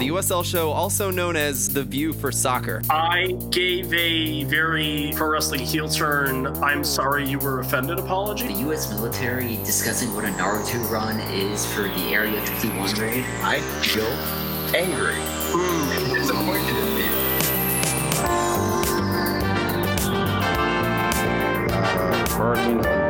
The USL show, also known as The View for Soccer. I gave a very pro wrestling heel turn, I'm sorry you were offended apology. The U.S. military discussing what a Naruto run is for the Area 51 raid. I feel angry and disappointed in me. Uh,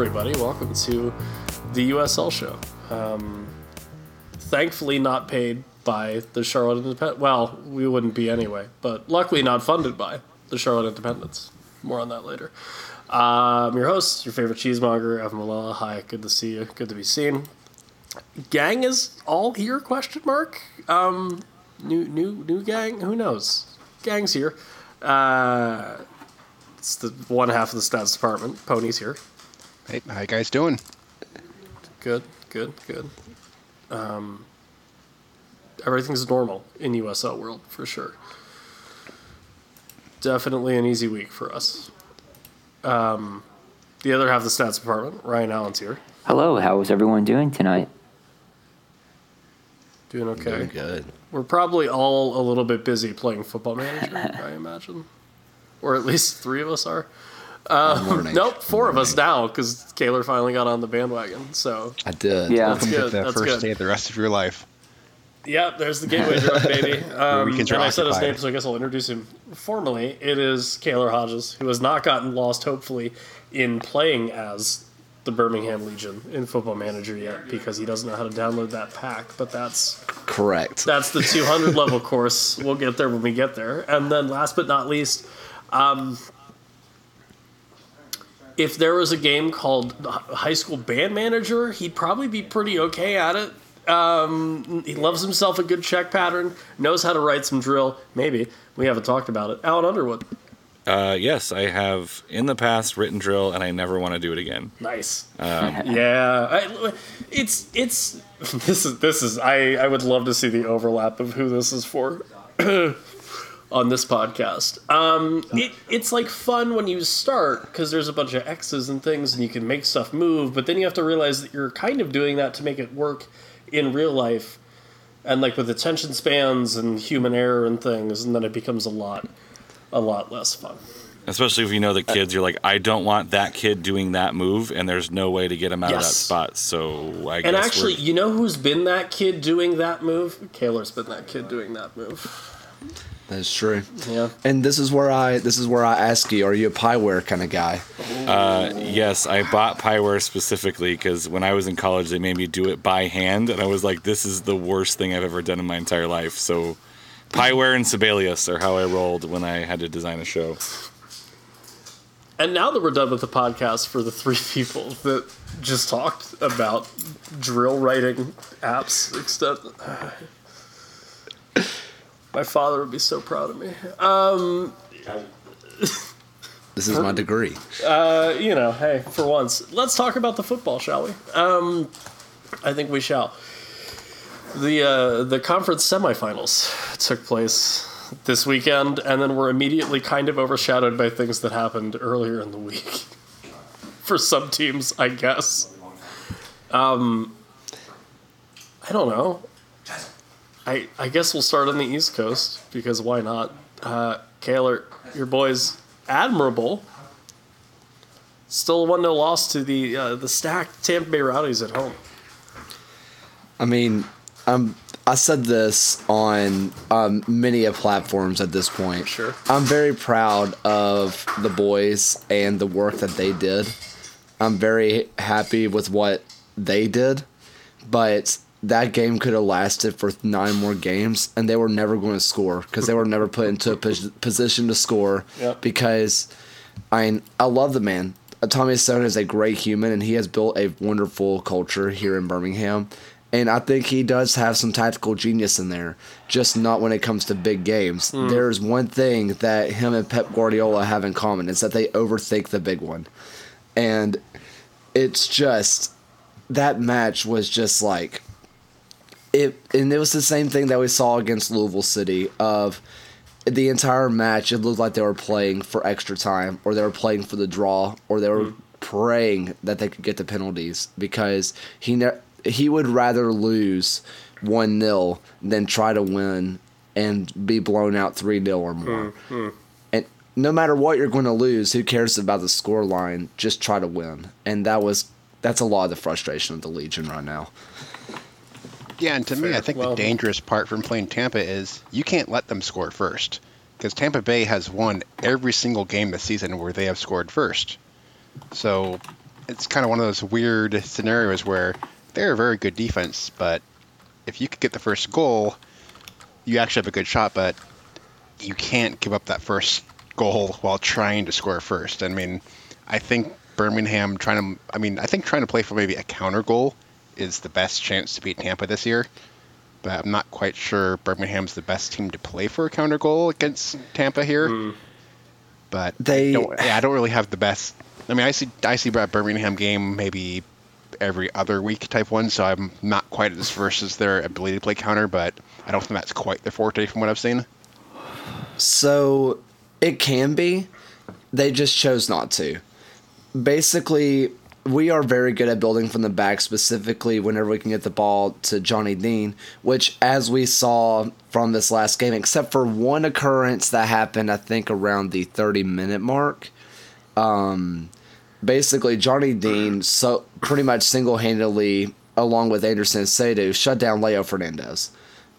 everybody, welcome to the USL show. Um, thankfully, not paid by the Charlotte Independent. Well, we wouldn't be anyway, but luckily not funded by the Charlotte Independents. More on that later. I'm your host, your favorite cheesemonger, Evan Malella. Hi, good to see you. Good to be seen. Gang is all here? Question mark. Um, new, new, new gang. Who knows? Gang's here. Uh, it's the one half of the stats department. Pony's here. Hey, how you guys doing? Good, good, good. Um, everything's normal in USL world for sure. Definitely an easy week for us. Um, the other half of the stats department, Ryan Allen's here. Hello, how is everyone doing tonight? Doing okay. Doing good. We're probably all a little bit busy playing Football Manager, I imagine, or at least three of us are. Uh, nope, four of us now because Kaylor finally got on the bandwagon. So I did. Yeah. That's Welcome good, to the that's first good. day of the rest of your life. Yep, there's the gateway drug, baby. Um, weekends and are I said his name, so I guess I'll introduce him formally. It is Kaylor Hodges, who has not gotten lost, hopefully, in playing as the Birmingham Legion in Football Manager yet, because he doesn't know how to download that pack. But that's Correct. that's the 200 level course. We'll get there when we get there. And then, last but not least, um, if there was a game called High School Band Manager, he'd probably be pretty okay at it. Um, he loves himself a good check pattern, knows how to write some drill. Maybe we haven't talked about it. Alan Underwood, Uh, yes, I have in the past written drill, and I never want to do it again. nice. yeah, I, it's it's this is this is I I would love to see the overlap of who this is for. on this podcast. Um, it, it's like fun when you start because there's a bunch of X's and things and you can make stuff move, but then you have to realize that you're kind of doing that to make it work in real life and like with attention spans and human error and things, and then it becomes a lot, a lot less fun. Especially if you know the kids, you're like, I don't want that kid doing that move, and there's no way to get him out of that spot. So I And guess And actually, we're- you know who's been that kid doing that move? Kaylor's been that kid doing that move. That's true. Yeah. And this is where I this is where I ask you: Are you a Pyware kind of guy? uh, yes, I bought Pyware specifically because when I was in college, they made me do it by hand, and I was like, this is the worst thing I've ever done in my entire life. So Pyware and Sibelius are how I rolled when I had to design a show. And now that we're done with the podcast for the three people that just talked about drill writing apps, extent, my father would be so proud of me. Um, This is my degree. uh, you know, hey, for once, let's talk about the football, shall we? Um, I think we shall. The uh, the conference semifinals took place this weekend, and then were immediately kind of overshadowed by things that happened earlier in the week. For some teams, I guess. Um, I don't know. I I guess we'll start on the East Coast because why not? Uh, Kaylor, your boys, admirable. Still a one 0 loss to the uh, the stacked Tampa Bay Rowdies at home. I mean, um, I said this on um, many of platforms at this point. Sure. I'm very proud of the boys and the work that they did. I'm very happy with what they did, but that game could have lasted for nine more games, and they were never going to score because they were never put into a pos- position to score. Yep. Because I mean, I love the man. Tommy Stone is a great human, and he has built a wonderful culture here in Birmingham. And I think he does have some tactical genius in there, just not when it comes to big games. Hmm. There's one thing that him and Pep Guardiola have in common: is that they overthink the big one, and it's just that match was just like it and it was the same thing that we saw against Louisville City of the entire match it looked like they were playing for extra time or they were playing for the draw or they were mm-hmm. praying that they could get the penalties because he ne- he would rather lose 1-0 than try to win and be blown out 3-0 or more. Mm-hmm. And no matter what you're going to lose, who cares about the score line? Just try to win. And that was that's a lot of the frustration of the Legion right now. Yeah, and to me, I think Well- the dangerous part from playing Tampa is you can't let them score first. Because Tampa Bay has won every single game this season where they have scored first. So it's kind of one of those weird scenarios where they're a very good defense, but if you could get the first goal, you actually have a good shot, but you can't give up that first goal while trying to score first. I mean, I think Birmingham trying to, I mean, I think trying to play for maybe a counter goal is the best chance to beat Tampa this year. But I'm not quite sure Birmingham's the best team to play for a counter goal against Tampa here. Hmm. But They- I don't, yeah, I don't really have the best. I mean, I see I see a Birmingham game maybe every other week type one, so I'm not quite as versed as their ability to play counter, but I don't think that's quite their forte from what I've seen. So it can be. They just chose not to. Basically, we are very good at building from the back, specifically whenever we can get the ball to Johnny Dean, which, as we saw from this last game, except for one occurrence that happened, I think, around the 30 minute mark. Um, basically, Johnny Dean so pretty much single handedly, along with Anderson and shut down Leo Fernandes.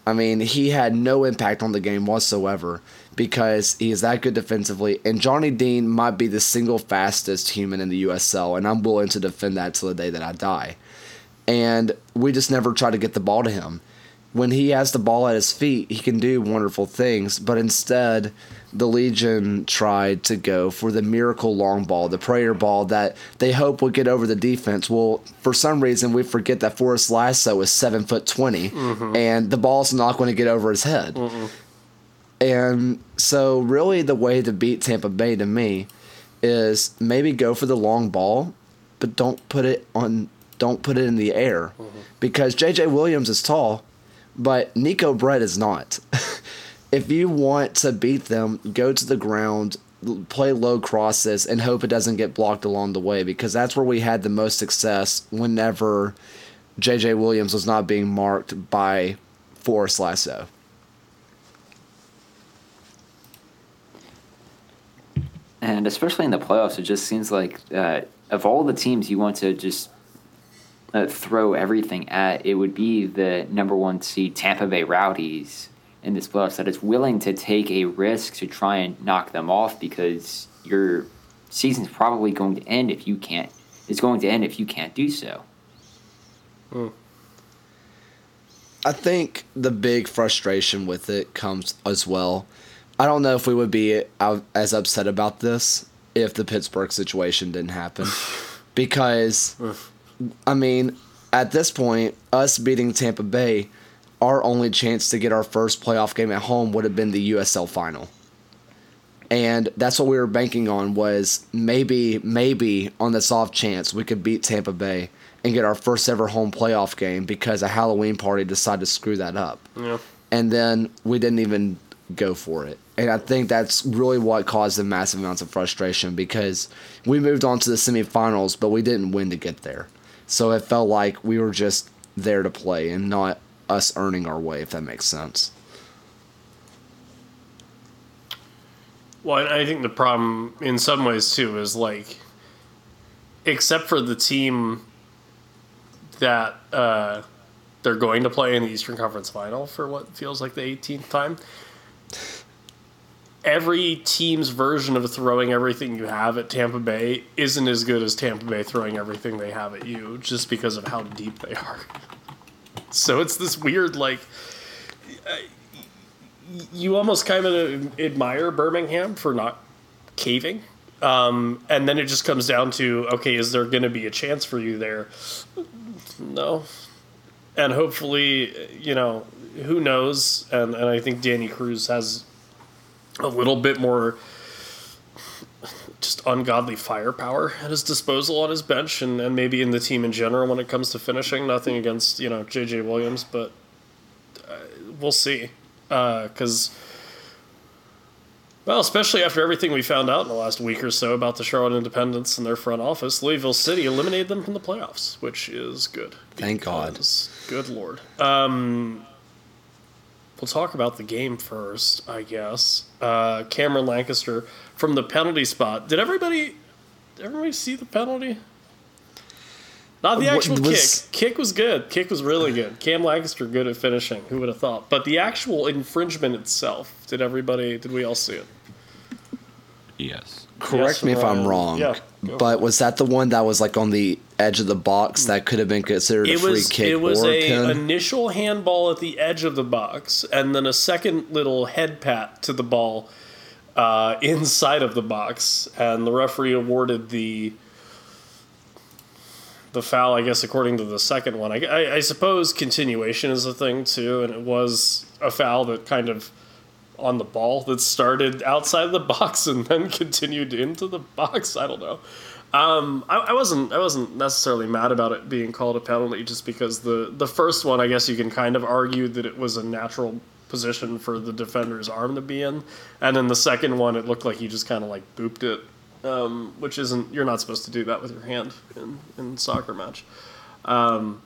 I mean, he had no impact on the game whatsoever because he is that good defensively. And Johnny Dean might be the single fastest human in the USL, and I'm willing to defend that till the day that I die. And we just never try to get the ball to him. When he has the ball at his feet, he can do wonderful things, but instead, the Legion tried to go for the miracle long ball, the prayer ball that they hope would get over the defense. Well, for some reason, we forget that Forrest Lasso is seven foot 20 mm-hmm. and the ball's not going to get over his head. And so, really, the way to beat Tampa Bay to me is maybe go for the long ball, but don't put it on. Don't put it in the air, mm-hmm. because JJ Williams is tall, but Nico Brett is not. if you want to beat them, go to the ground, play low crosses, and hope it doesn't get blocked along the way, because that's where we had the most success whenever JJ Williams was not being marked by Forrest Lasso. And especially in the playoffs, it just seems like uh, of all the teams you want to just uh, throw everything at, it would be the number one seed Tampa Bay Rowdies in this playoffs that is willing to take a risk to try and knock them off because your season's probably going to end if you can't. It's going to end if you can't do so. Hmm. I think the big frustration with it comes as well. I don't know if we would be as upset about this if the Pittsburgh situation didn't happen. because, I mean, at this point, us beating Tampa Bay, our only chance to get our first playoff game at home would have been the USL final. And that's what we were banking on was maybe, maybe on this off chance we could beat Tampa Bay and get our first ever home playoff game because a Halloween party decided to screw that up. Yeah. And then we didn't even go for it. And I think that's really what caused the massive amounts of frustration because we moved on to the semifinals, but we didn't win to get there. So it felt like we were just there to play and not us earning our way, if that makes sense. Well, I think the problem in some ways too is like, except for the team that uh, they're going to play in the Eastern Conference Final for what feels like the 18th time. Every team's version of throwing everything you have at Tampa Bay isn't as good as Tampa Bay throwing everything they have at you, just because of how deep they are. So it's this weird like you almost kind of admire Birmingham for not caving. Um, and then it just comes down to okay, is there going to be a chance for you there? No. And hopefully, you know, who knows? And, and I think Danny Cruz has a little bit more just ungodly firepower at his disposal on his bench and, and maybe in the team in general when it comes to finishing. Nothing against, you know, JJ Williams, but we'll see. Because, well, especially after everything we found out in the last week or so about the Charlotte Independence and their front office, Louisville City eliminated them from the playoffs, which is good. Thank God. Good lord. Um, we'll talk about the game first, I guess. Uh, Cameron Lancaster from the penalty spot. Did everybody? Did everybody see the penalty? Not the What actual was- kick. Kick was good. Kick was really good. Cam Lancaster good at finishing. Who would have thought? But the actual infringement itself. Did everybody? Did we all see it? Yes. Correct Yes, me if I'm wrong. Yeah, but was that the one that was like on the edge of the box that could have been considered a It free was kick it was or a pin? initial handball at the edge of the box, and then a second little head pat to the ball uh, inside of the box, and the referee awarded the the foul. I guess according to the second one, I, I, I suppose continuation is a thing too, and it was a foul that kind of on the ball that started outside the box and then continued into the box. I don't know. Um, I, I wasn't I wasn't necessarily mad about it being called a penalty just because the the first one I guess you can kind of argue that it was a natural position for the defender's arm to be in, and then the second one it looked like he just kind of like booped it, um, which isn't you're not supposed to do that with your hand in in soccer match. Um,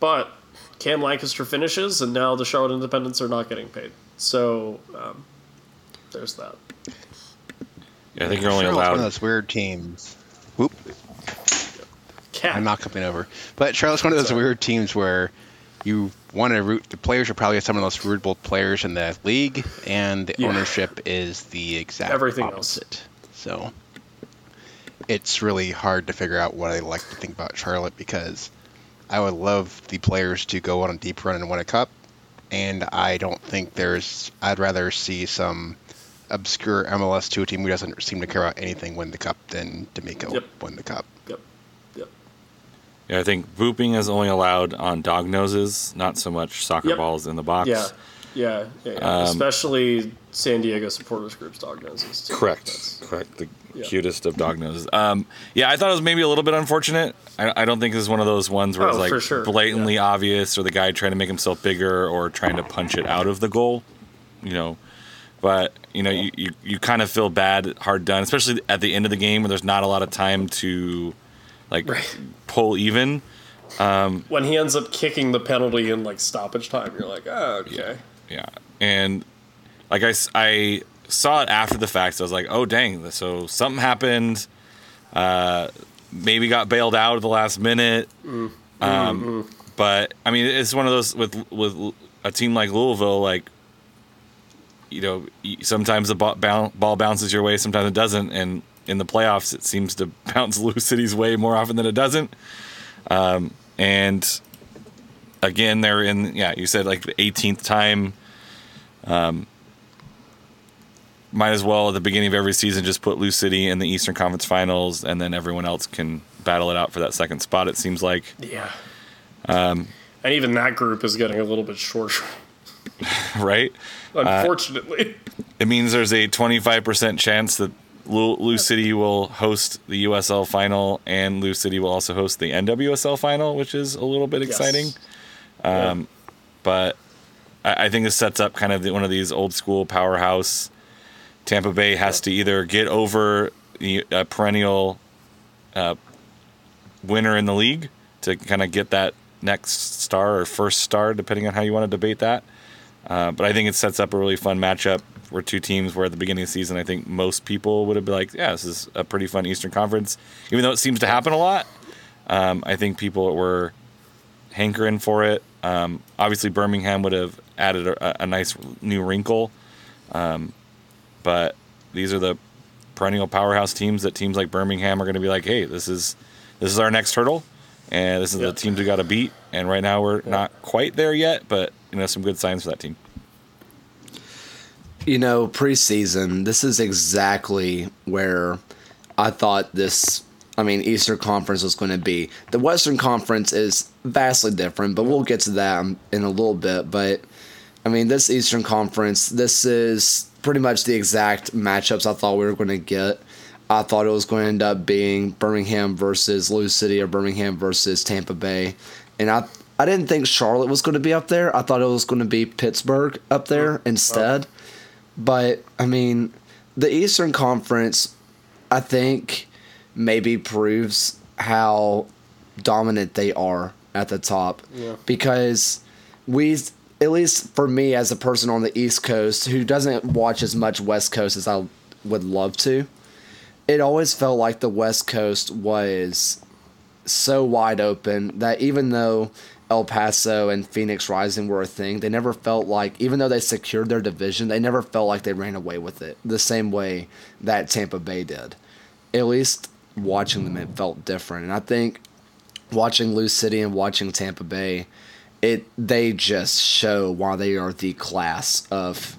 but Cam Lancaster finishes, and now the Charlotte Independents are not getting paid. So um, there's that. Yeah, I think you're only Charlotte's one of those weird teams. Whoop. Cat. I'm not coming over. But Charlotte's one of those weird teams where you want to root. The players are probably some of the most rootable players in the league, and the Yeah. ownership is the exact Everything else. opposite. So it's really hard to figure out what I like to think about Charlotte because I would love the players to go on a deep run and win a cup, and I don't think there's. I'd rather see some obscure MLS two team who doesn't seem to care about anything win the cup than D'Amico Yep. win the cup. Yep. Yep. Yeah, I think booping is only allowed on dog noses, not so much soccer Yep. balls in the box. Yeah. Yeah. Yeah. yeah. Um, Especially San Diego supporters groups dog noses. Too. Correct. That's- Correct. The Yeah. cutest of dog noses. Um, yeah, I thought it was maybe a little bit unfortunate. I, I don't think this is one of those ones where Oh, it's like sure. blatantly Yeah. obvious or the guy trying to make himself bigger or trying to punch it out of the goal. You know, but you know, you, you, you kind of feel bad, hard done, especially at the end of the game where there's not a lot of time to like Right. pull even. When he ends up kicking the penalty in like stoppage time, you're like, oh, okay. Yeah, and like I, I saw it after the fact. So I was like, oh dang! So something happened. Uh, maybe got bailed out at the last minute. Um, But I mean, it's one of those with with a team like Louisville. Like, you know, sometimes the ball, ball bounces your way, sometimes it doesn't, and in the playoffs, it seems to bounce Lou City's way more often than it doesn't. Um, and again, they're in. Yeah, you said like the 18th time. Um, might as well at the beginning of every season just put Lou City in the Eastern Conference Finals, and then everyone else can battle it out for that second spot. It seems like, Yeah. Um, and even that group is getting a little bit shorter, right? unfortunately. It means there's a 25% chance that Lou, Lou City will host the USL final, and Lou City will also host the NWSL final, which is a little bit exciting. Yes. exciting. Yeah. but I, I think this sets up kind of the, one of these old school powerhouse. Tampa Bay has to either get over the uh, perennial uh, winner in the league to kind of get that next star or first star, depending on how you want to debate that. Uh, but I think it sets up a really fun matchup where two teams where at the beginning of the season, I think most people would have been like, yeah, this is a pretty fun Eastern Conference. Even though it seems to happen a lot, um, I think people were hankering for it. Um, obviously, Birmingham would have added a, a nice new wrinkle. Um, but these are the perennial powerhouse teams that teams like Birmingham are going to be like, hey, this is this is our next hurdle, and this is Yeah. the teams we got to beat. And right now we're not quite there yet, but you know some good signs for that team. you know, preseason, this is exactly where I thought this, I mean, Eastern Conference was going to be. The Western Conference is vastly different, but we'll get to that in a little bit. But, I mean, this Eastern Conference, this is pretty much the exact matchups I thought we were going to get. I thought it was going to end up being Birmingham versus Lou City or Birmingham versus Tampa Bay. And I I didn't think Charlotte was going to be up there. I thought it was going to be Pittsburgh up there mm, instead. But I mean, the Eastern Conference, I think, maybe proves how dominant they are at the top. Yeah. Because we, at least for me as a person on the East Coast who doesn't watch as much West Coast as I would love to, it always felt like the West Coast was so wide open that even though El Paso and Phoenix Rising were a thing, they never felt like, even though they secured their division, they never felt like they ran away with it the same way that Tampa Bay did. At least watching them, it felt different. And I think watching Lou City and watching Tampa Bay, it they just show why they are the class of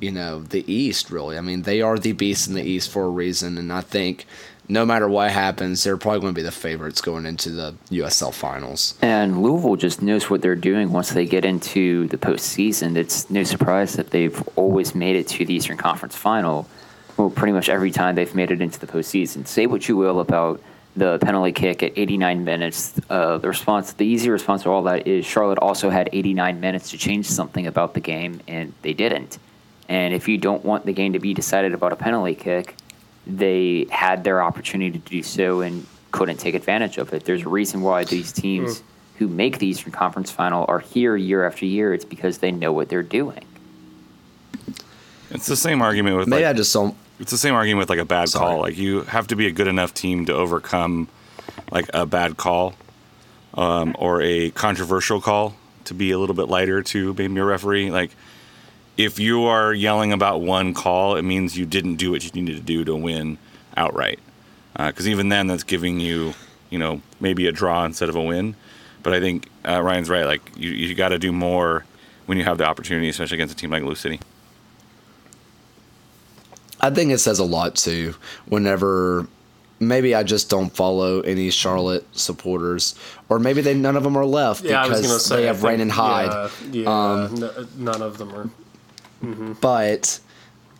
you know the East. Really, I mean they are the beast in the East for a reason, and I think no matter what happens, they're probably going to be the favorites going into the USL finals. And Louisville just knows what they're doing once they get into the postseason. It's no surprise that they've always made it to the Eastern Conference final. Well, pretty much every time they've made it into the postseason. Say what you will about the penalty kick at 89 minutes. Uh, the response, the easy response to all that is Charlotte also had 89 minutes to change something about the game, and they didn't. And if you don't want the game to be decided about a penalty kick, they had their opportunity to do so and couldn't take advantage of it. There's a reason why these teams who make the Eastern Conference final are here year after year. It's because they know what they're doing. It's the same argument with Maybe like, I just don't. it's the same argument with like a bad Sorry. call. Like you have to be a good enough team to overcome like a bad call um, or a controversial call to be a little bit lighter to maybe a referee. Like if you are yelling about one call, it means you didn't do what you needed to do to win outright. Because even then, that's giving you, you know, maybe a draw instead of a win. But I think uh, Ryan's right. Like you, you got to do more when you have the opportunity, especially against a team like Lou City. I think it says a lot too. Whenever maybe I just don't follow any Charlotte supporters, or maybe they none of them are left Yeah, because say they have think- Rain and Hyde. Yeah, yeah Um, n- none of them are. But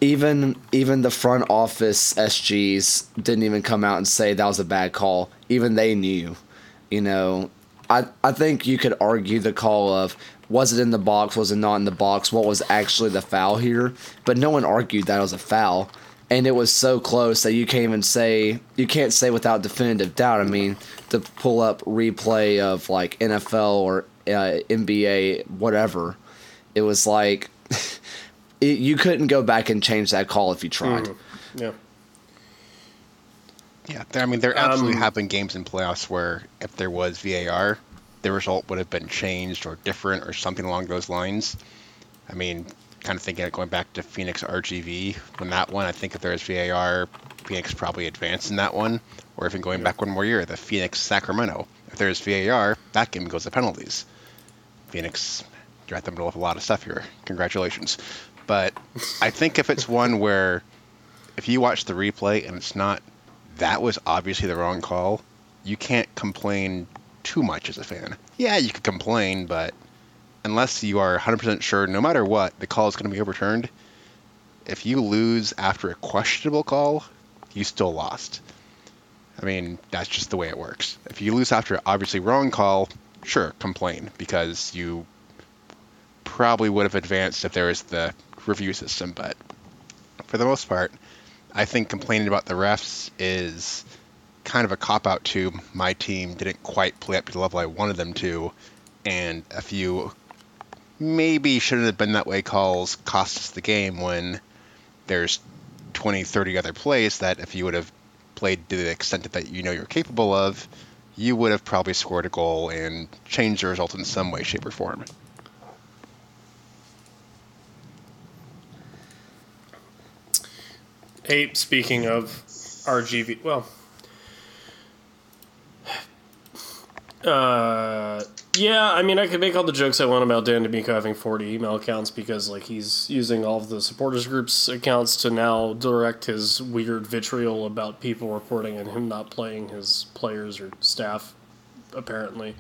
even even the front office SGs didn't even come out and say that was a bad call. Even they knew. You know, I I think you could argue the call of was it in the box, was it not in the box, what was actually the foul here? But no one argued that it was a foul. And it was so close that you can't even say you can't say without definitive doubt. I mean, to pull up replay of like NFL or uh, NBA, whatever, it was like it, you couldn't go back and change that call if you tried. Yeah. Yeah, I mean, there absolutely Um, have been games in playoffs where if there was VAR, the result would have been changed or different or something along those lines. I mean, kind of thinking of going back to Phoenix RGV when that one, I think if there was VAR, Phoenix probably advanced in that one. Or even going back one more year, the Phoenix Sacramento. If there's VAR, that game goes to penalties. Phoenix, you're at the middle of a lot of stuff here. Congratulations. But I think if it's one where if you watch the replay and it's not that was obviously the wrong call, you can't complain too much as a fan. Yeah, you could complain, but unless you are 100% sure, no matter what, the call is going to be overturned, if you lose after a questionable call, you still lost. I mean, that's just the way it works. If you lose after an obviously wrong call, sure, complain because you probably would have advanced if there was the review system, but for the most part, I think complaining about the refs is kind of a cop out to my team didn't quite play up to the level I wanted them to, and a few maybe shouldn't have been that way calls cost us the game when there's 20, 30 other plays that if you would have played to the extent that you know you're capable of, you would have probably scored a goal and changed the result in some way, shape, or form. Hey, speaking of RGV, well, uh, yeah, I mean, I could make all the jokes I want about Dan D'Amico having 40 email accounts because, like, he's using all of the supporters groups accounts to now direct his weird vitriol about people reporting and him not playing his players or staff, apparently,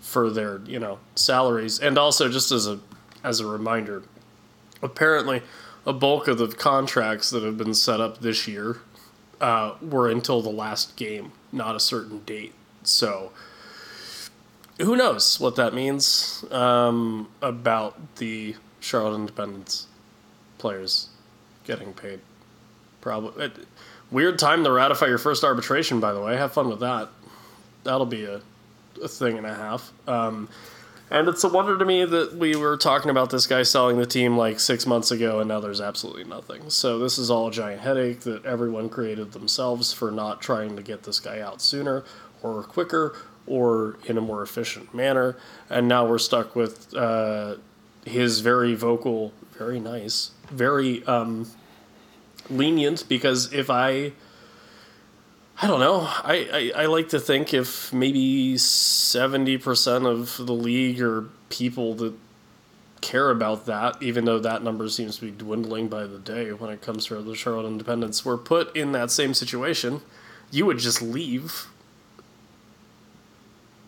for their, you know, salaries. And also, just as a as a reminder, apparently a bulk of the contracts that have been set up this year uh, were until the last game, not a certain date. So who knows what that means um, about the Charlotte Independence players getting paid. Probably it, weird time to ratify your first arbitration. By the way, have fun with that. That'll be a, a thing and a half. Um, and it's a wonder to me that we were talking about this guy selling the team like six months ago, and now there's absolutely nothing. So this is all a giant headache that everyone created themselves for not trying to get this guy out sooner or quicker or in a more efficient manner. And now we're stuck with uh, his very vocal, very nice, very um, lenient. Because if I I don't know. I, I, I like to think if maybe 70% of the league are people that care about that, even though that number seems to be dwindling by the day when it comes to the Charlotte Independence, were put in that same situation, you would just leave.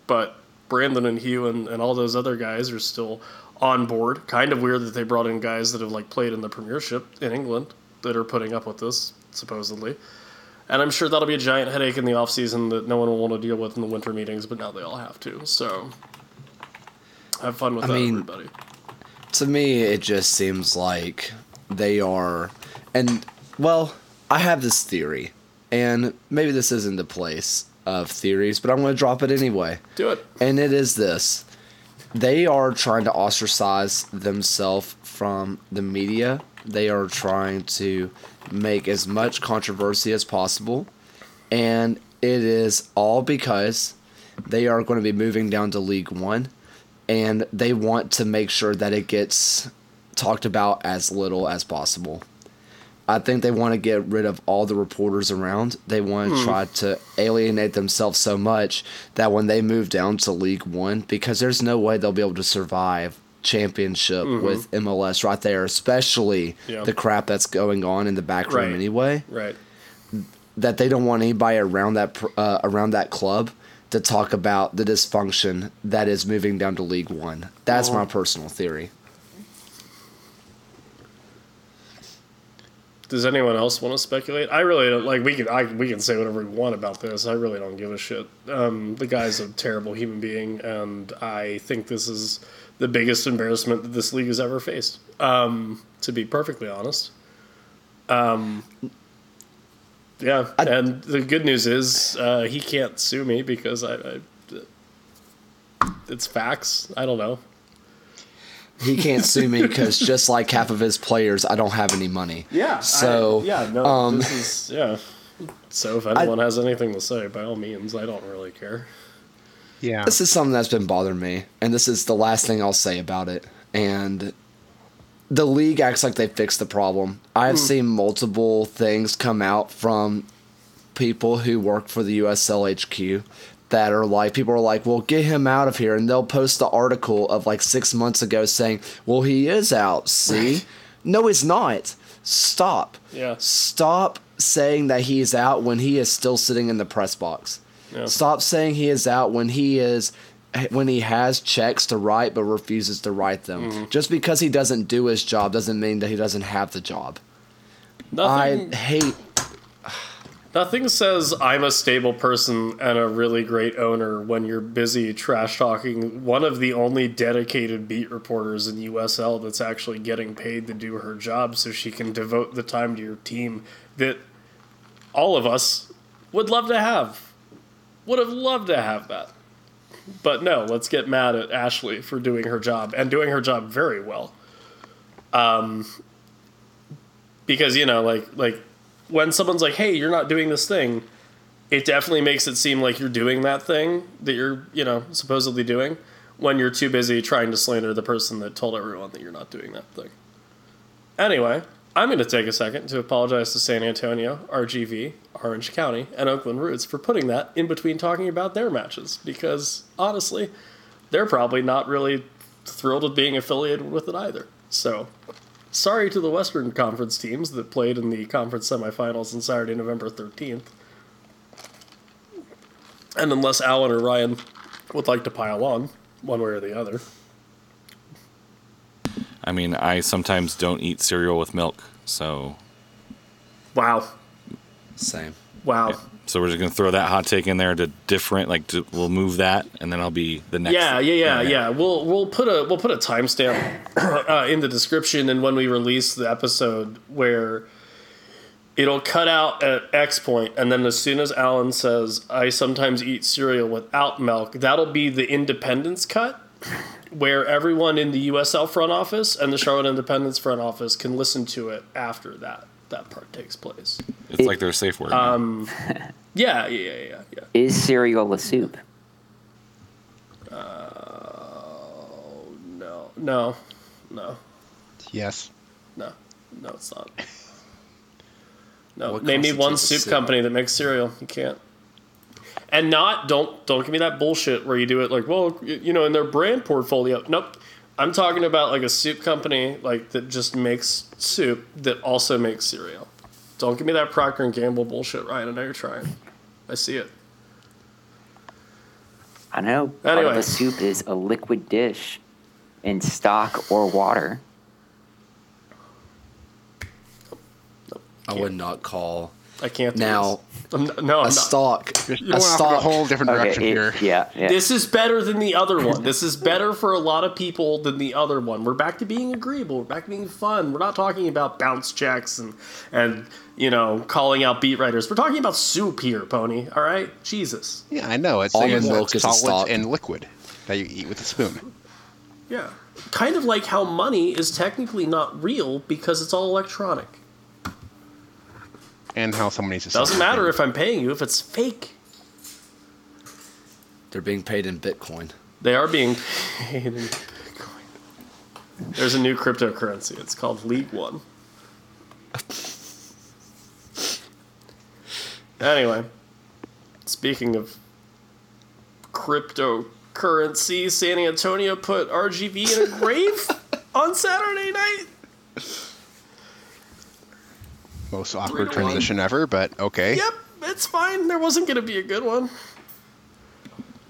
But Brandon and Hugh and, and all those other guys are still on board. Kind of weird that they brought in guys that have like played in the Premiership in England that are putting up with this, supposedly. And I'm sure that'll be a giant headache in the off season that no one will want to deal with in the winter meetings, but now they all have to. So have fun with I that, mean, everybody. to me it just seems like they are and well i have this theory and maybe this isn't the place of theories but i'm going to drop it anyway Do it. and it is this they are trying to ostracize themselves from the media they are trying to make as much controversy as possible and it is all because they are going to be moving down to league one and they want to make sure that it gets talked about as little as possible. I think they want to get rid of all the reporters around. They want to hmm. try to alienate themselves so much that when they move down to League One, because there's no way they'll be able to survive championship with MLS right there, especially Yeah. the crap that's going on in the back room Right. anyway Right. that they don't want anybody around that uh, around that club to talk about the dysfunction that is moving down to League One. That's my personal theory. Does anyone else want to speculate? I really don't like. We can I, we can say whatever we want about this. I really don't give a shit. Um, the guy's a terrible human being, and I think this is the biggest embarrassment that this league has ever faced. Um, to be perfectly honest. Um, yeah, and the good news is uh, he can't sue me because I, I it's facts. I don't know. He can't sue me because just like half of his players, I don't have any money. Yeah. So I, yeah, no, um, this is yeah. So if anyone has anything to say, by all means, I don't really care. Yeah. this is something that's been bothering me, and this is the last thing I'll say about it. And the league acts like they fixed the problem. I've hmm. seen multiple things come out from people who work for the USLHQ that are like people are like, "Well, get him out of here," and they'll post the article of like six months ago saying, "Well, he is out." See, no, he's not. Stop. Yeah. Stop saying that he is out when he is still sitting in the press box. Yeah. Stop saying he is out when he is when he has checks to write but refuses to write them. Mm-hmm. Just because he doesn't do his job doesn't mean that he doesn't have the job. Nothing, I hate nothing says I'm a stable person and a really great owner when you're busy trash talking one of the only dedicated beat reporters in USL that's actually getting paid to do her job so she can devote the time to your team that all of us would love to have. Would have loved to have that. But no, let's get mad at Ashley for doing her job and doing her job very well. Um, because you know, like like when someone's like, "Hey, you're not doing this thing," it definitely makes it seem like you're doing that thing that you're you know supposedly doing when you're too busy trying to slander the person that told everyone that you're not doing that thing. Anyway, I'm going to take a second to apologize to San Antonio, RGV, Orange County, and Oakland Roots for putting that in between talking about their matches because honestly, they're probably not really thrilled with being affiliated with it either. So, sorry to the Western Conference teams that played in the conference semifinals on Saturday, November 13th. And unless Alan or Ryan would like to pile on, one way or the other. I mean, I sometimes don't eat cereal with milk, so Wow. same. Wow. So we're just gonna throw that hot take in there to different, like to, we'll move that, and then I'll be the next. Yeah, yeah, yeah, yeah. We'll we'll put a we'll put a timestamp uh, in the description and when we release the episode where it'll cut out at X point, and then as soon as Alan says, "I sometimes eat cereal without milk," that'll be the Independence cut, where everyone in the USL front office and the Charlotte Independence front office can listen to it after that that part takes place. It's like their safe word. Um, yeah, yeah, yeah, yeah, yeah. Is cereal a soup? No, no, no. Yes. No, no, it's not. No, What name me one soup soup? company that makes cereal. You can't. And not don't don't give me that bullshit where you do it like well you know in their brand portfolio. Nope, I'm talking about like a soup company like that just makes soup that also makes cereal. Don't give me that Procter and Gamble bullshit, Ryan. I know you're trying. I see it. I know part Anyway. of a soup is a liquid dish in stock or water. I would not call I can't. Do now this. I'm not, no, I'm a not. stock. You're A going off in a whole different direction Okay, it- here. yeah, yeah. This is better than the other one. This is better for a lot of people than the other one. We're back to being agreeable. We're back to being fun. We're not talking about bounce checks and and you know calling out beat writers. We're talking about soup here, Pony. All right, Jesus. Yeah, I know. It's, Almond it's milk is a solids and liquid that you eat with a spoon. Yeah, kind of like how money is technically not real because it's all electronic. And how someone needs to Doesn't matter if I'm paying you if it's fake. They're being paid in Bitcoin. They are being paid in Bitcoin. There's a new cryptocurrency. It's called League One. Anyway, speaking of cryptocurrency, San Antonio put RGV in a grave on Saturday night. Most awkward to one. transition ever, but okay. Yep, it's fine. There wasn't going to be a good one.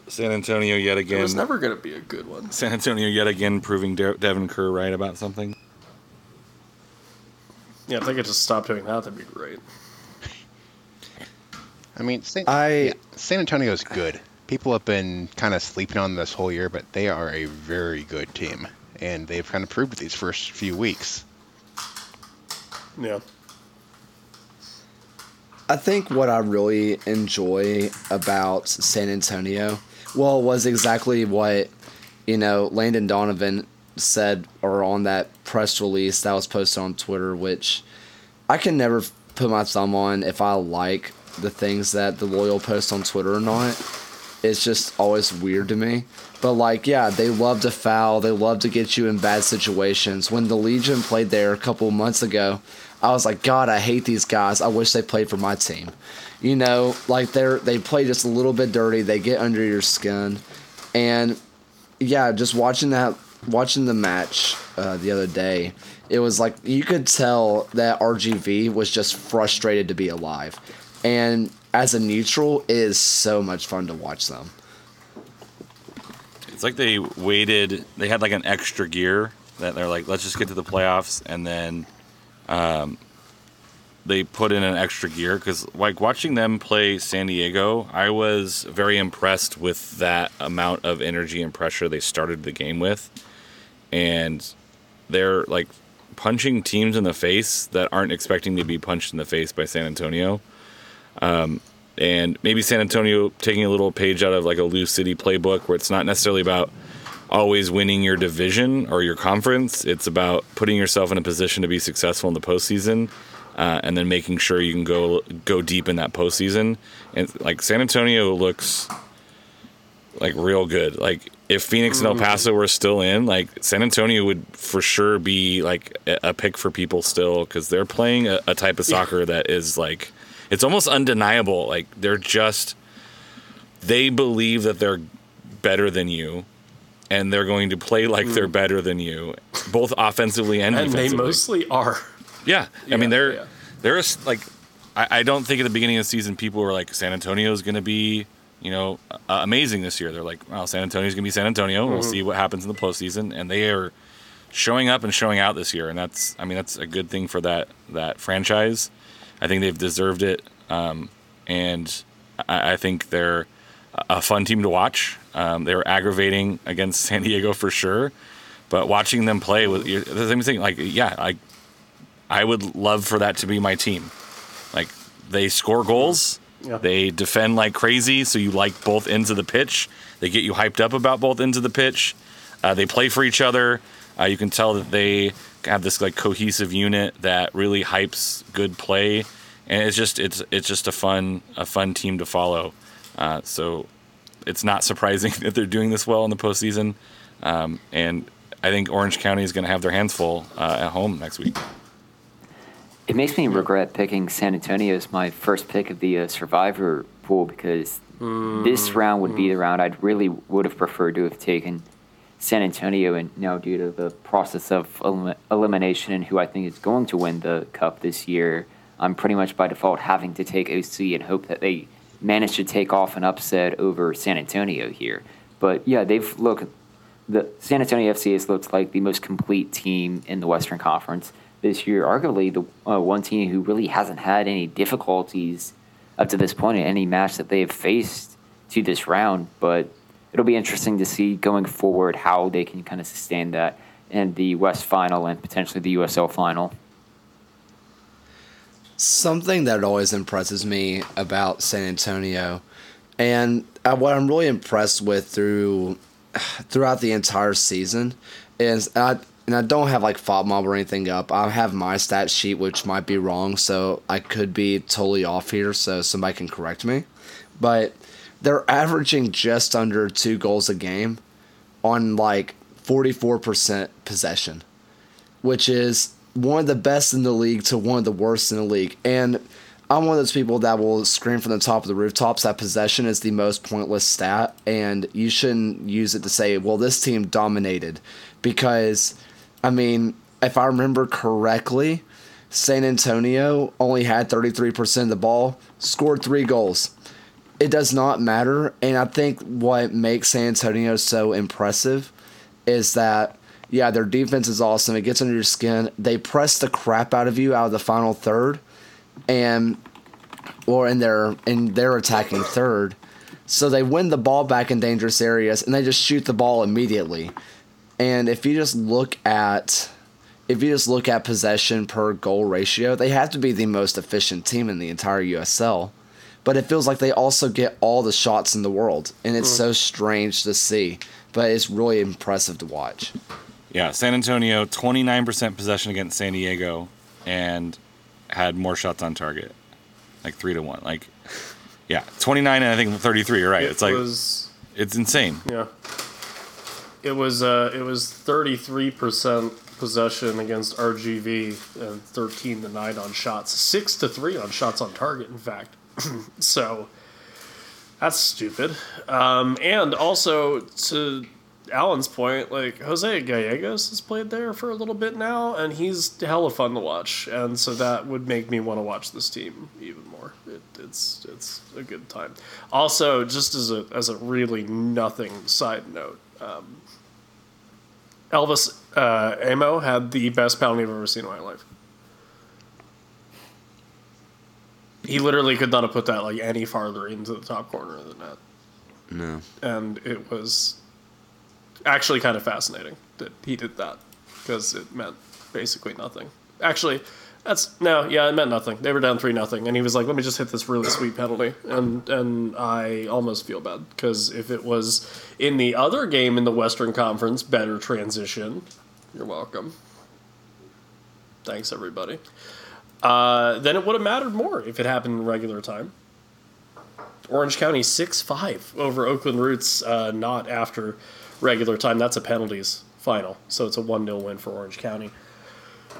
San Antonio yet again. There was never going to be a good one. San Antonio yet again proving De- Devin Kerr right about something. Yeah, if they could just stop doing that, that'd be great. I mean, San, I- yeah, San Antonio is good. People have been kind of sleeping on this whole year, but they are a very good team, and they've kind of proved it these first few weeks. Yeah. I think what I really enjoy about San Antonio, well, was exactly what you know Landon Donovan said or on that press release that was posted on Twitter, which I can never put my thumb on if I like the things that the loyal post on Twitter or not. It's just always weird to me. But like, yeah, they love to foul. They love to get you in bad situations. When the Legion played there a couple months ago, I was like, God, I hate these guys. I wish they played for my team. You know, like they're they play just a little bit dirty. They get under your skin, and yeah, just watching that, watching the match uh, the other day, it was like you could tell that RGV was just frustrated to be alive, and as a neutral, it is so much fun to watch them. It's like they waited. They had like an extra gear that they're like, let's just get to the playoffs, and then um, they put in an extra gear because like watching them play San Diego, I was very impressed with that amount of energy and pressure they started the game with, and they're like punching teams in the face that aren't expecting to be punched in the face by San Antonio. Um, and maybe San Antonio taking a little page out of like a Lou City playbook where it's not necessarily about always winning your division or your conference. It's about putting yourself in a position to be successful in the postseason, uh, and then making sure you can go go deep in that postseason. And like San Antonio looks like real good. Like if Phoenix and El Paso were still in, like San Antonio would for sure be like a a pick for people still because they're playing a, a type of soccer that is like it's almost undeniable. Like they're just they believe that they're better than you. And they're going to play like they're better than you, both offensively and, And they defensively. mostly are. Yeah, I Yeah, mean they're yeah. they're s- like I, I don't think at the beginning of the season people were like San Antonio is going to be you know uh, amazing this year. They're like, well, San Antonio's going to be San Antonio. Mm-hmm. We'll see what happens in the postseason, and they are showing up and showing out this year, and that's I mean that's a good thing for that that franchise. I think they've deserved it um, and I, I think they're a fun team to watch. Um, they were aggravating against San Diego for sure, but watching them play with the same thing. Like, yeah, I I would love for that to be my team. Like, they score goals. Yeah. They defend like crazy, so you like both ends of the pitch. They get you hyped up about both ends of the pitch. Uh, they play for each other. Uh, you can tell that they have this like cohesive unit that really hypes good play, and it's just it's it's just a fun a fun team to follow. Uh, so it's not surprising that they're doing this well in the postseason, um, and I think Orange County is going to have their hands full uh, at home next week. It makes me regret picking San Antonio as my first pick of the uh, Survivor pool because this round would be the round I'd really would have preferred to have taken San Antonio, and now due to the process of elim- elimination and who I think is going to win the cup this year, I'm pretty much by default having to take OC and hope that they manage to take off an upset over San Antonio here. But yeah, they've looked the San Antonio FC has looked like the most complete team in the Western Conference this year. Arguably, the uh, one team who really hasn't had any difficulties up to this point in any match that they have faced to this round. But it'll be interesting to see going forward how they can kind of sustain that in the West Final and potentially the USL Final. Something that always impresses me about San Antonio, and uh, what I'm really impressed with through throughout the entire season is I and I don't have like FOTMob or anything up. I have my stat sheet, which might be wrong, so I could be totally off here. So somebody can correct me. But they're averaging just under two goals a game on like 44% possession, which is one of the best in the league to one of the worst in the league. And I'm one of those people that will scream from the top of the rooftops that possession is the most pointless stat, and you shouldn't use it to say, well, this team dominated. Because, I mean, if I remember correctly, San Antonio only had 33% of the ball, scored three goals. It does not matter. And I think what makes San Antonio so impressive is that yeah, their defense is awesome. It gets under your skin. They press the crap out of you out of the final third, and or in their in their attacking third. So they win the ball back in dangerous areas, and they just shoot the ball immediately. And if you just look at if you just look at possession per goal ratio, they have to be the most efficient team in the entire USL. But it feels like they also get all the shots in the world, and it's mm. so strange to see. But it's really impressive to watch. Yeah, San Antonio, 29% possession against San Diego and had more shots on target. Like 3 to 1. Like yeah, 29 and I think 33, you're right. It it's like was it's insane. yeah. It was uh it was thirty three percent possession against RGV and thirteen to nine on shots. Six to three on shots on target, in fact. so that's stupid. Um, and also to Alan's point, like Jose Gallegos has played there for a little bit now, and he's hella fun to watch, and so that would make me want to watch this team even more. It, it's it's a good time. Also, just as a as a really nothing side note, um, Elvis uh, Amoh had the best penalty I've ever seen in my life. He literally could not have put that like any farther into the top corner of the net No. and it was actually kind of fascinating that he did that because it meant basically nothing. Actually, that's no, yeah, it meant nothing. They were down three nothing, and he was like, "Let me just hit this really sweet penalty," and and I almost feel bad because if it was in the other game in the Western Conference, better transition. You're welcome. Thanks, everybody. Uh, then it would have mattered more if it happened in regular time. Orange County 6 5 over Oakland Roots, uh, not after regular time. That's a penalties final. So it's a 1 0 win for Orange County.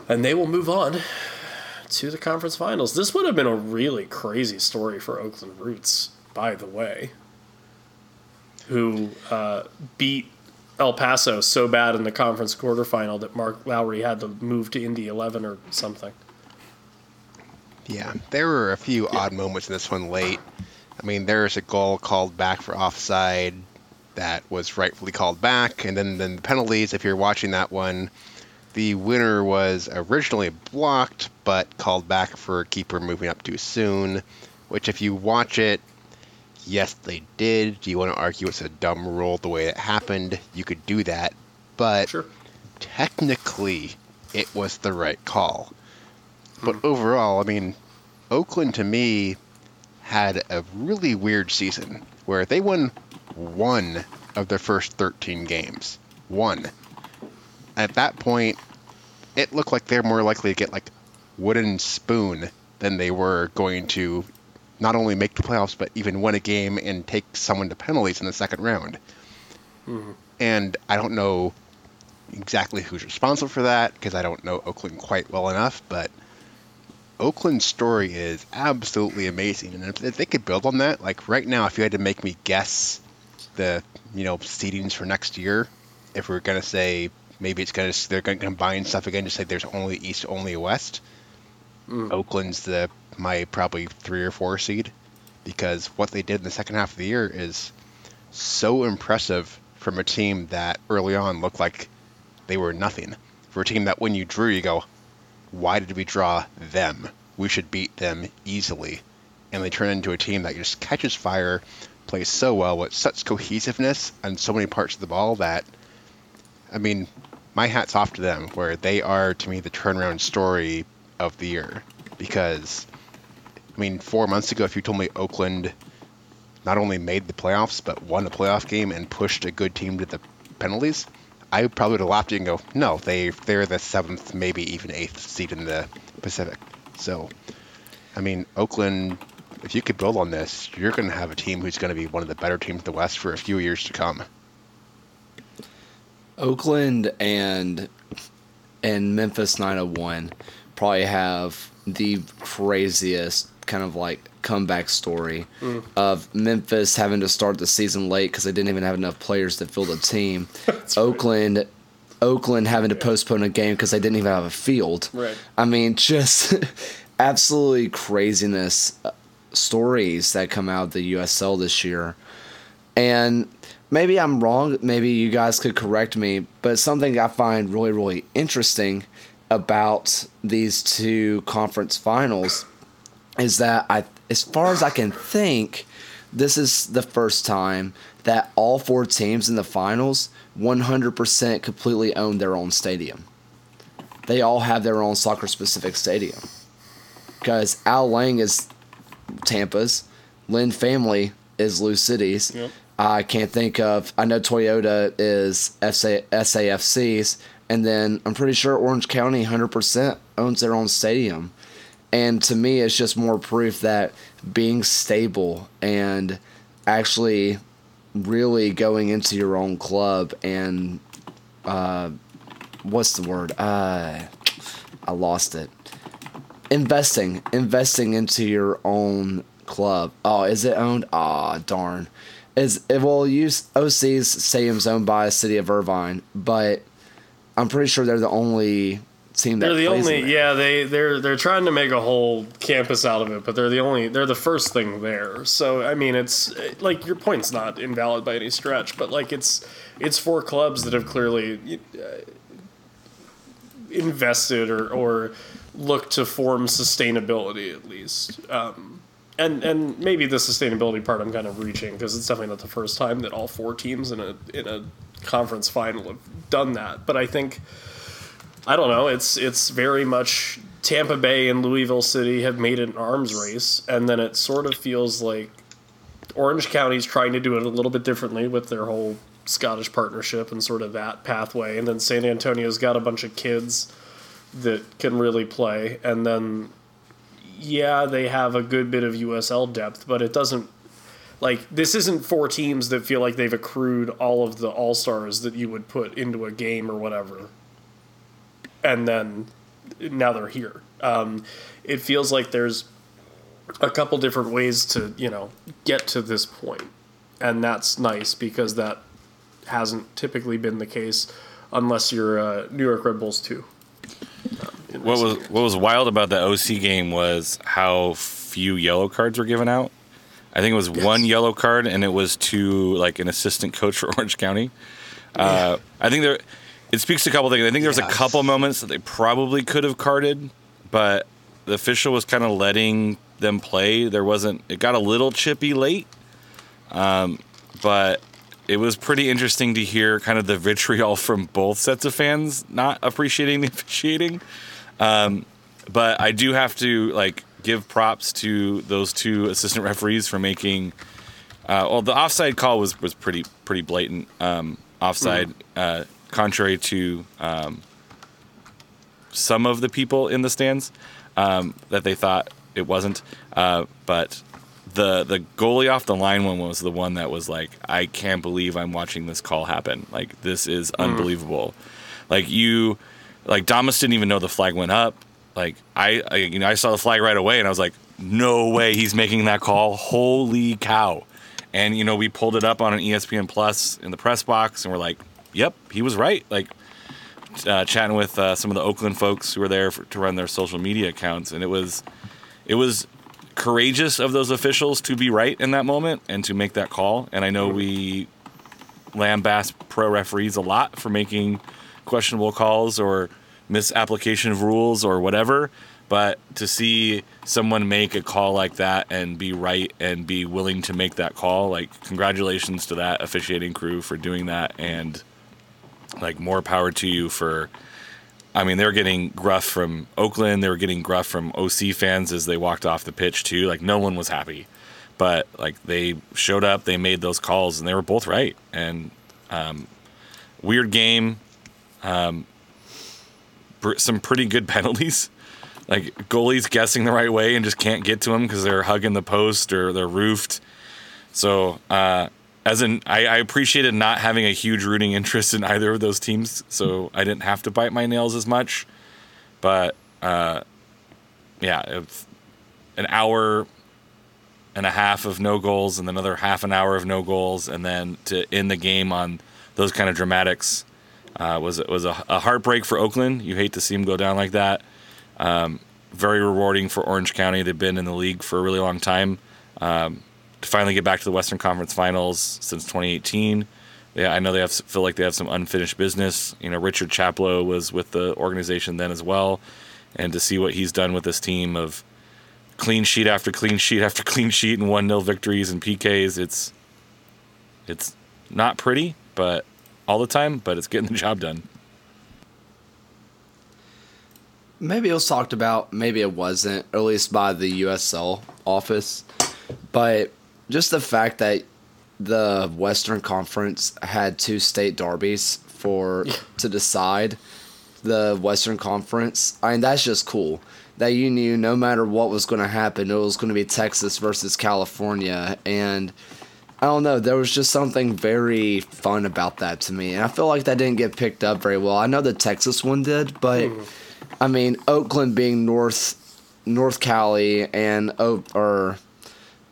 And they will move on to the conference finals. This would have been a really crazy story for Oakland Roots, by the way, who uh, beat El Paso so bad in the conference quarterfinal that Mark Lowry had to move to Indy 11 or something. Yeah, there were a few odd moments in this one late. I mean, there's a goal called back for offside that was rightfully called back, and then, then the penalties. If you're watching that one, the winner was originally blocked but called back for keeper moving up too soon, which if you watch it, yes, they did. Do you want to argue it's a dumb rule the way it happened? You could do that, but Sure. technically, it was the right call. But mm-hmm. overall, I mean, Oakland to me had a really weird season where they won one of their first 13 games. One. At that point, it looked like they're more likely to get like wooden spoon than they were going to not only make the playoffs but even win a game and take someone to penalties in the second round. Mm-hmm. And I don't know exactly who's responsible for that because I don't know Oakland quite well enough, but Oakland's story is absolutely amazing. And if, if they could build on that, like right now, if you had to make me guess the you know seedings for next year, if we're gonna say maybe it's gonna they're gonna combine stuff again to say there's only East, only West. Mm. Oakland's the my probably three or four seed because what they did in the second half of the year is so impressive from a team that early on looked like they were nothing. For a team that when you drew, you go, why did we draw them? We should beat them easily. And they turn into a team that just catches fire, plays so well with such cohesiveness on so many parts of the ball that, I mean, my hat's off to them, where they are, to me, the turnaround story of the year. Because, I mean, four months ago, if you told me Oakland not only made the playoffs, but won a playoff game and pushed a good team to the penalties, I probably would have laughed at you and go, no, they they're the seventh, maybe even eighth seed in the Pacific. So, I mean, Oakland, if you could build on this, you're going to have a team who's going to be one of the better teams in the West for a few years to come. Oakland and and Memphis 901 probably have the craziest kind of like comeback story of Memphis having to start the season late because they didn't even have enough players to fill the team. Oakland Oakland having to postpone a game because they didn't even have a field. Right. I mean, just absolutely craziness uh, stories that come out of the USL this year. And maybe I'm wrong. Maybe you guys could correct me. But something I find really, really interesting about these two conference finals is that I, as far as I can think, this is the first time that all four teams in the finals 100% completely own their own stadium. They all have their own soccer specific stadium. Because Al Lang is Tampa's, Lynn Family is Lou City's. Yep. I can't think of, I know Toyota is SA, SAFC's, and then I'm pretty sure Orange County 100% owns their own stadium. And to me, it's just more proof that being stable and actually really going into your own club and uh, what's the word? Uh, I lost it. Investing, investing into your own club. Oh, is it owned? Ah, darn. Is it will use OC's stadium's owned by the city of Irvine, but I'm pretty sure they're the only team that They're the only yeah they they're they're trying to make a whole campus out of it, but they're the only they're the first thing there. So I mean, it's like your point's not invalid by any stretch, but like it's it's four clubs that have clearly uh, invested or or looked to form sustainability at least. Um, and and maybe the sustainability part I'm kind of reaching because it's definitely not the first time that all four teams in a in a conference final have done that. But I think I don't know. It's it's very much Tampa Bay and Louisville City have made it an arms race, and then it sort of feels like Orange County's trying to do it a little bit differently with their whole Scottish partnership and sort of that pathway, and then San Antonio's got a bunch of kids that can really play, and then yeah, they have a good bit of USL depth, but it doesn't like this isn't four teams that feel like they've accrued all of the all stars that you would put into a game or whatever and then now they're here. Um, it feels like there's a couple different ways to you know get to this point, and that's nice because that hasn't typically been the case unless you're uh, New York Red Bulls too. What was what was wild about the OC game was how few yellow cards were given out. I think it was one yellow card, and it was to like an assistant coach for Orange County. Uh, I think there, it speaks to a couple things. I think there's a couple moments that they probably could have carded, but the official was kind of letting them play. There wasn't. It got a little chippy late, um, but it was pretty interesting to hear kind of the vitriol from both sets of fans not appreciating the officiating. Um, but I do have to like give props to those two assistant referees for making. Uh, well, the offside call was was pretty pretty blatant um, offside, uh, contrary to um, some of the people in the stands um, that they thought it wasn't. Uh, but the the goalie off the line one was the one that was like, I can't believe I'm watching this call happen. Like this is unbelievable. Like you, like Damas didn't even know the flag went up. Like I, I, you know, I saw the flag right away, and I was like, no way, he's making that call. Holy cow! And you know, we pulled it up on an ESPN Plus in the press box, and we're like, yep, he was right. Like uh, chatting with uh, some of the Oakland folks who were there for, to run their social media accounts, and it was it was courageous of those officials to be right in that moment and to make that call. And I know we lambast pro referees a lot for making questionable calls or misapplication of rules or whatever. But to see someone make a call like that and be right and be willing to make that call, like congratulations to that officiating crew for doing that and like more power to you for I mean, they were getting gruff from Oakland. They were getting gruff from OC fans as they walked off the pitch too. Like no one was happy, but like they showed up, they made those calls, and they were both right. And um, weird game, um, some pretty good penalties. Like goalies guessing the right way and just can't get to them because they're hugging the post or they're roofed. So uh, as in I, I appreciated not having a huge rooting interest in either of those teams, so I didn't have to bite my nails as much. But uh, yeah, an hour and a half of no goals, and another half an hour of no goals, and then to end the game on those kind of dramatics uh, was was a, a heartbreak for Oakland. You hate to see them go down like that. Um, very rewarding for Orange County. They've been in the league for a really long time. Um, to finally get back to the Western Conference Finals since 2018. Yeah, I know they have feel like they have some unfinished business. You know, Richard Chaplow was with the organization then as well, and to see what he's done with this team of clean sheet after clean sheet after clean sheet and one 0 victories and PKs, it's it's not pretty, but all the time, but it's getting the job done. maybe it was talked about, maybe it wasn't, at least by the USL office. But just the fact that the Western Conference had two state derbies for to decide the Western Conference. I mean, that's just cool. That you knew no matter what was going to happen, it was going to be Texas versus California, and I don't know. There was just something very fun about that to me, and I feel like that didn't get picked up very well. I know the Texas one did, but mm-hmm. I mean, Oakland being North North Cali and O or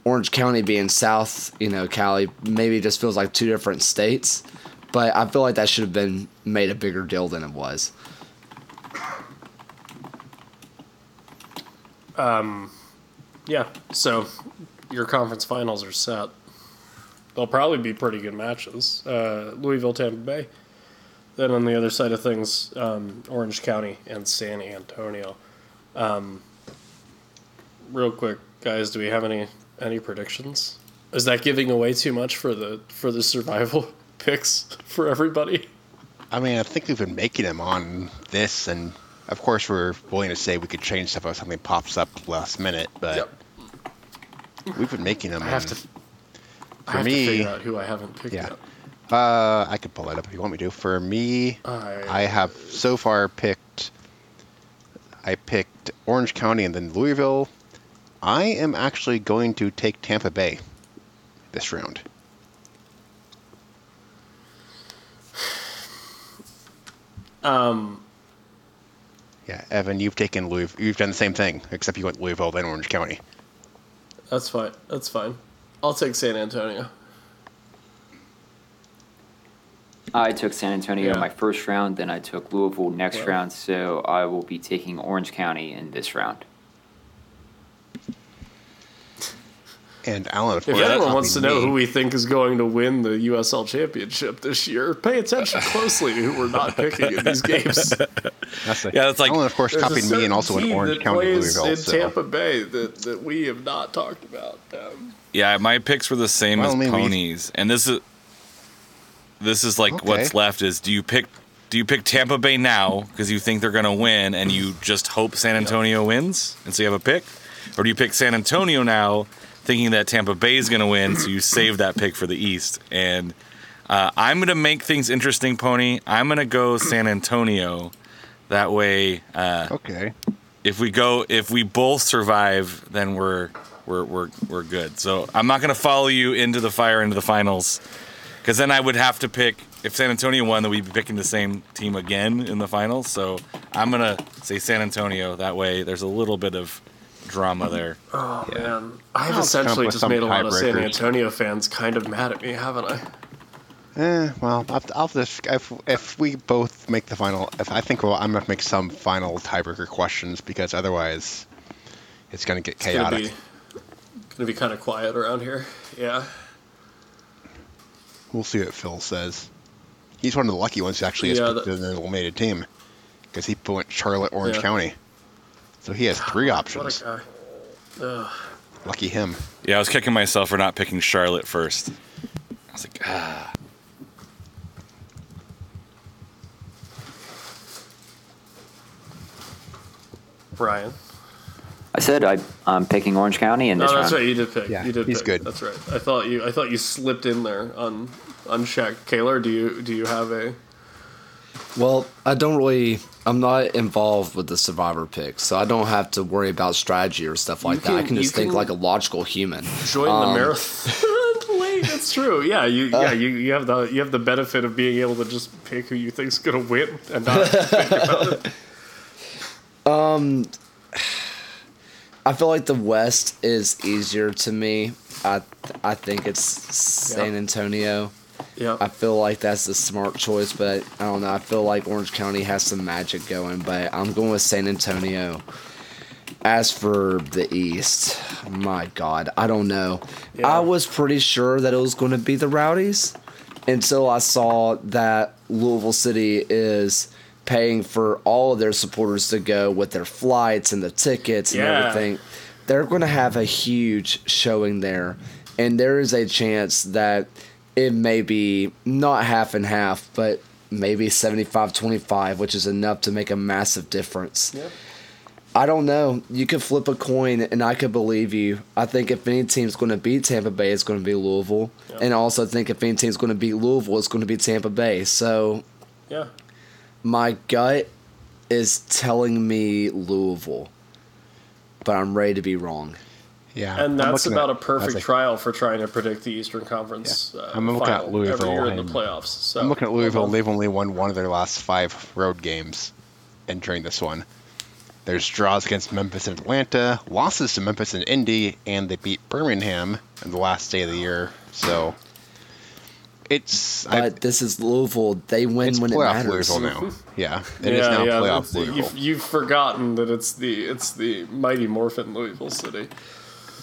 Orange County being South, you know, Cali maybe just feels like two different states. But I feel like that should have been made a bigger deal than it was. Um, Yeah, so your conference finals are set. They'll probably be pretty good matches. Uh, Louisville, Tampa Bay. Then on the other side of things, um, Orange County and San Antonio. Um, real quick, guys, do we have any any predictions? Is that giving away too much for the for the survival picks for everybody? I mean, I think we've been making them on this, and of course, we're willing to say we could change stuff if something pops up last minute, but we've been making them. I have to. and I have me- to figure out who I haven't picked Yeah. yet. Uh, I could pull that up if you want me to. For me, I- I have so far picked. I picked Orange County and then Louisville. I am actually going to take Tampa Bay this round. Um, Yeah, Evan, you've taken Louisville. You've done the same thing, except you went Louisville then Orange County. that's fine. That's fine. I'll take San Antonio. I took San Antonio Yeah. my first round, then I took Louisville next Well. round, so I will be taking Orange County in this round. And Alan, If course, anyone wants to know me. who we think is going to win the USL Championship this year, pay attention closely to who we're not picking in these games. That's the, Yeah, that's like- Alan, of course, There's copied me and also in Orange that County, plays Louisville. in so. Tampa Bay that, that we have not talked about. Um, Yeah, my picks were the same Well, as I mean, ponies, and this is this is like Okay. what's left is do you pick do you pick Tampa Bay now because you think they're gonna win and you just hope San Antonio wins and so you have a pick, or do you pick San Antonio now thinking that Tampa Bay is gonna win so you save that pick for the East and uh, I'm gonna make things interesting, Pony. I'm gonna go San Antonio. That way, uh, Okay. if we go if we both survive then we're we're we're, we're good so i'm not going to follow you into the fire into the finals because then i would have to pick if san antonio won then we'd be picking the same team again in the finals so i'm going to say san antonio that way there's a little bit of drama there oh man, I've I'll essentially come up with just made a lot of San. Antonio fans kind of mad at me, haven't I? Eh, well, I'll, I'll just if if we both make the final, if I think well, I'm gonna make some final tiebreaker questions because otherwise, it's gonna get It's gonna chaotic. be gonna be kind of quiet around here. Yeah. We'll see what Phil says. He's one of the lucky ones who actually Yeah, has picked that- an eliminated team because he went Charlotte, Orange Yeah. County, so he has three What options. a guy. Lucky him. yeah i was kicking myself for not picking charlotte first i was like ah Brian. I said I, I'm picking Orange County in No, this that's round. right. You did pick. Yeah, you did he's pick. good. That's right. I thought you. I thought you slipped in there on on Shaq. Kaylor, do you do you have a? Well, I don't really. I'm not involved with the survivor picks, so I don't have to worry about strategy or stuff like that. I can- can just you think like a logical human. Join the Um, marathon. Wait, that's true. Yeah, you yeah you, you have the you have the benefit of being able to just pick who you think's gonna win and not think about it. Um, I feel like the West is easier to me. I I think it's San. Antonio. Yeah. I feel like that's the smart choice, but I don't know. I feel like Orange County has some magic going, but I'm going with San Antonio. As for the East, my God, I don't know. Yeah. I was pretty sure that it was going to be the Rowdies until I saw that Louisville City is paying for all of their supporters to go with their flights and the tickets and Yeah. everything. They're going to have a huge showing there, and there is a chance that it may be not half and half, but maybe 75 25, which is enough to make a massive difference. Yep. I don't know. You could flip a coin, and I could believe you. I think if any team's going to beat Tampa Bay, it's going to be Louisville. And I also think if any team's going to beat Louisville, it's going to be Tampa Bay. So Yeah. my gut is telling me Louisville, but I'm ready to be wrong. Yeah, And that's about at- a perfect that's trial for trying to predict the Eastern Conference. Yeah. Uh, I'm looking at Louisville every year in the playoffs. So I'm looking at Louisville. Hold on. They've only won one of their last five road games entering this one. There's draws against Memphis and Atlanta, losses to Memphis and Indy, and they beat Birmingham in the last day of the year. So it's I, But this is Louisville. They win it's when it playoff matters. Louisville now. Yeah, it is now playoff Louisville. You've, you've forgotten that it's the it's the mighty Morphin Louisville City.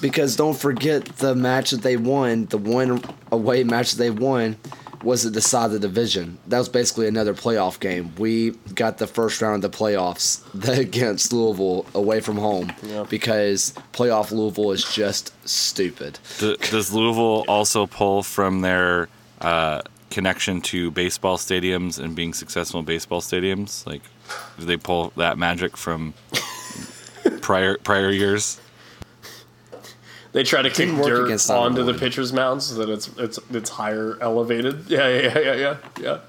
Because don't forget the match that they won, the one away match that they won was to decide the division. That was basically another playoff game. We got the first round of the playoffs against Louisville away from home Yeah. because playoff Louisville is just stupid. D- does Louisville also pull from their uh, connection to baseball stadiums and being successful in baseball stadiums? Like, do they pull that magic from prior prior years? They try to kick dirt against onto the pitcher's mound so that it's it's it's higher elevated. Yeah, yeah, yeah, yeah, yeah.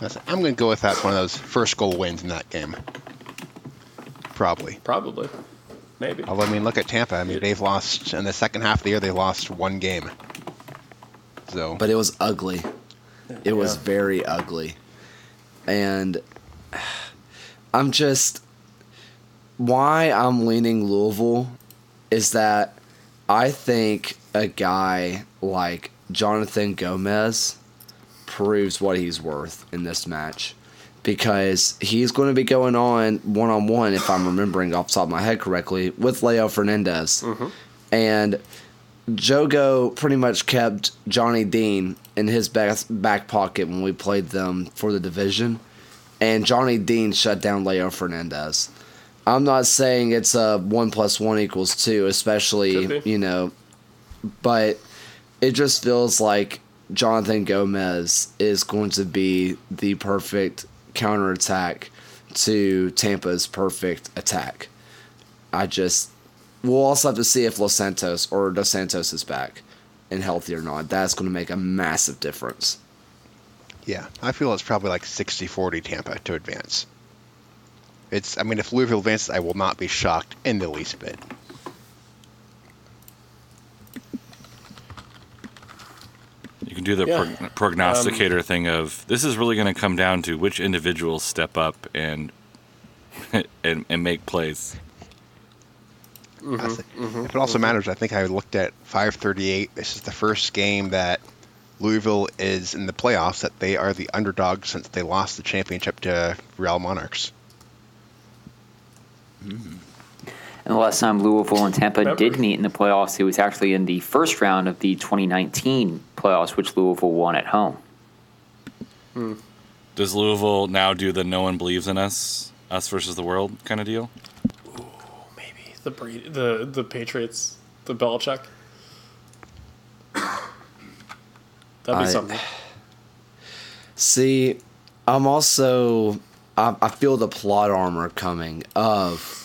yeah. I'm going to go with that one of those first goal wins in that game. Probably. Probably, maybe. Although I mean, look at Tampa. I mean, they've lost in the second half of the year. They lost one game. So But it was ugly. It was Yeah. very ugly. And I'm just why I'm leaning Louisville is that I think a guy like Jonathan Gomez proves what he's worth in this match because he's going to be going on one on one, if I'm remembering off the top of my head correctly, with Leo Fernandes. Mm-hmm. And Jogo pretty much kept Johnny Dean in his back, back pocket when we played them for the division. and Johnny Dean shut down Leo Fernandes. I'm not saying it's a one plus one equals two, especially you know, but it just feels like Jonathan Gomez is going to be the perfect counterattack to Tampa's perfect attack. I just we'll also have to see if Los Santos or Dos Santos is back and healthy or not. That's going to make a massive difference. Yeah, I feel it's probably like 60-40 Tampa to advance. It's, I mean, if Louisville advances, I will not be shocked in the least bit. You can do the Yeah. prog- prognosticator um, thing of this is really going to come down to which individuals step up and and, and make plays. I thi- mm-hmm, mm-hmm, if it also mm-hmm. matters, I think I looked at 538. This is the first game that Louisville is in the playoffs that they are the underdog since they lost the championship to Real Monarchs. And the last time Louisville and Tampa Remember- did meet in the playoffs, it was actually in the first round of the 2019 playoffs, which Louisville won at home. Hmm. Does Louisville now do the no one believes in us, us versus the world kind of deal? Maybe the Brady, the the Patriots, the Belichick. That'd be I- something. See, I'm also I, I feel the plot armor coming of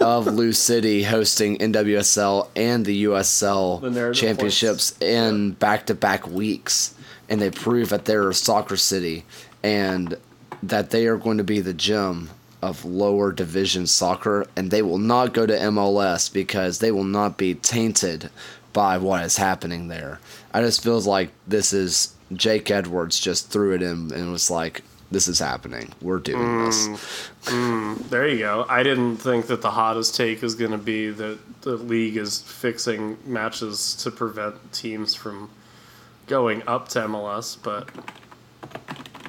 of Lou City hosting NWSL and the The USL narrative championships in back to back weeks, and they prove that they're a soccer city and that they are going to be the gem of lower division soccer, and they will not go to MLS because they will not be tainted by what is happening there. I just feels like this is Jake Edwards just threw it in and was like, "This is happening. We're doing this." Mm. Mm. There you go. I didn't think that the hottest take is going to be that the league is fixing matches to prevent teams from going up to MLS, but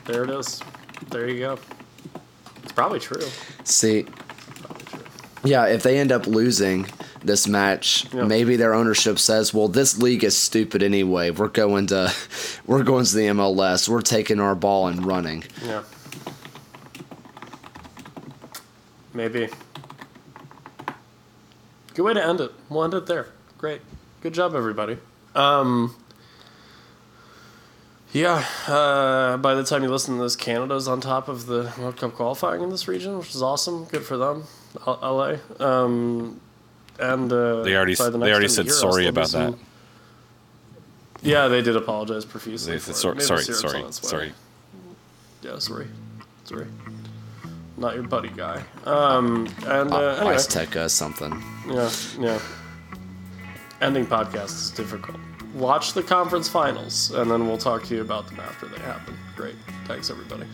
there it is. There you go. It's probably true. See. Yeah, if they end up losing this match, Yeah. maybe their ownership says, "Well, this league is stupid anyway. We're going to, we're going to the MLS. We're taking our ball and running." Yeah. Maybe. Good way to end it. We'll end it there. Great. Good job, everybody. Um, yeah, uh, by the time you listen to this, Canada's on top of the World Cup qualifying in this region, which is awesome. Good for them. L- LA. Um, and uh, They already by the they already said you're sorry still about that. Yeah, they did apologize profusely. They for said it. sorry, Maple sorry, sorry, on its way. sorry. Yeah, sorry. Sorry. Not your buddy guy. Um, and uh, anyway, Ice Tech uh, something. yeah, yeah. Ending podcast is difficult. Watch the conference finals, and then we'll talk to you about them after they happen. Great. Thanks, everybody.